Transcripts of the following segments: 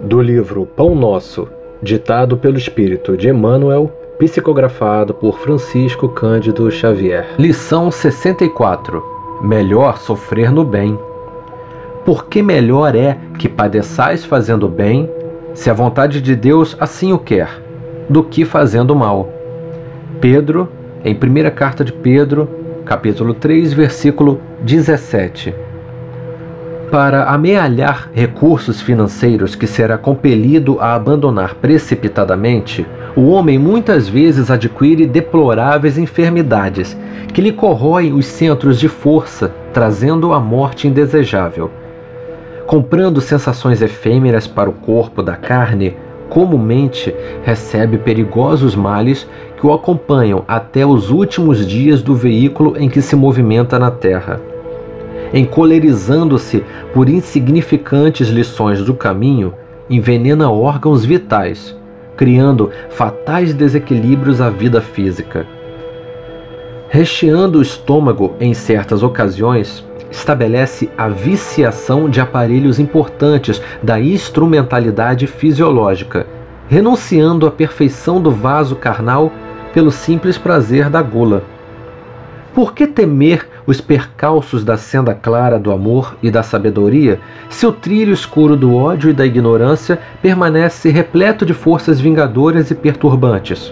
do livro Pão Nosso, ditado pelo Espírito de Emmanuel, psicografado por Francisco Cândido Xavier. Lição 64: Melhor sofrer no bem. Porque melhor é que padeçais fazendo bem, se a vontade de Deus assim o quer, do que fazendo mal. Pedro, em primeira carta de Pedro, capítulo 3, versículo 17 para amealhar recursos financeiros que será compelido a abandonar precipitadamente, o homem muitas vezes adquire deploráveis enfermidades que lhe corroem os centros de força, trazendo a morte indesejável. Comprando sensações efêmeras para o corpo da carne, comumente recebe perigosos males que o acompanham até os últimos dias do veículo em que se movimenta na terra encolerizando-se por insignificantes lições do caminho, envenena órgãos vitais, criando fatais desequilíbrios à vida física. Recheando o estômago em certas ocasiões, estabelece a viciação de aparelhos importantes da instrumentalidade fisiológica, renunciando à perfeição do vaso carnal pelo simples prazer da gula. Por que temer os percalços da senda clara do amor e da sabedoria, se o trilho escuro do ódio e da ignorância permanece repleto de forças vingadoras e perturbantes?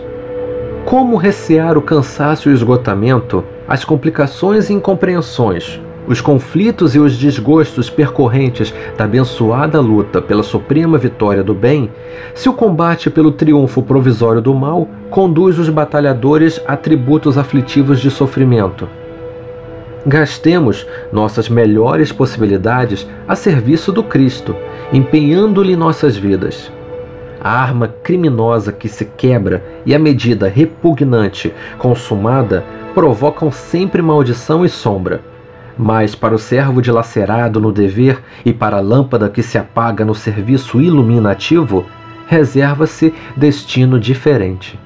Como recear o cansaço e o esgotamento, as complicações e incompreensões, os conflitos e os desgostos percorrentes da abençoada luta pela suprema vitória do bem, se o combate pelo triunfo provisório do mal conduz os batalhadores a tributos aflitivos de sofrimento. Gastemos nossas melhores possibilidades a serviço do Cristo, empenhando-lhe nossas vidas. A arma criminosa que se quebra e a medida repugnante consumada provocam sempre maldição e sombra mas para o servo dilacerado no dever e para a lâmpada que se apaga no serviço iluminativo, reserva-se destino diferente.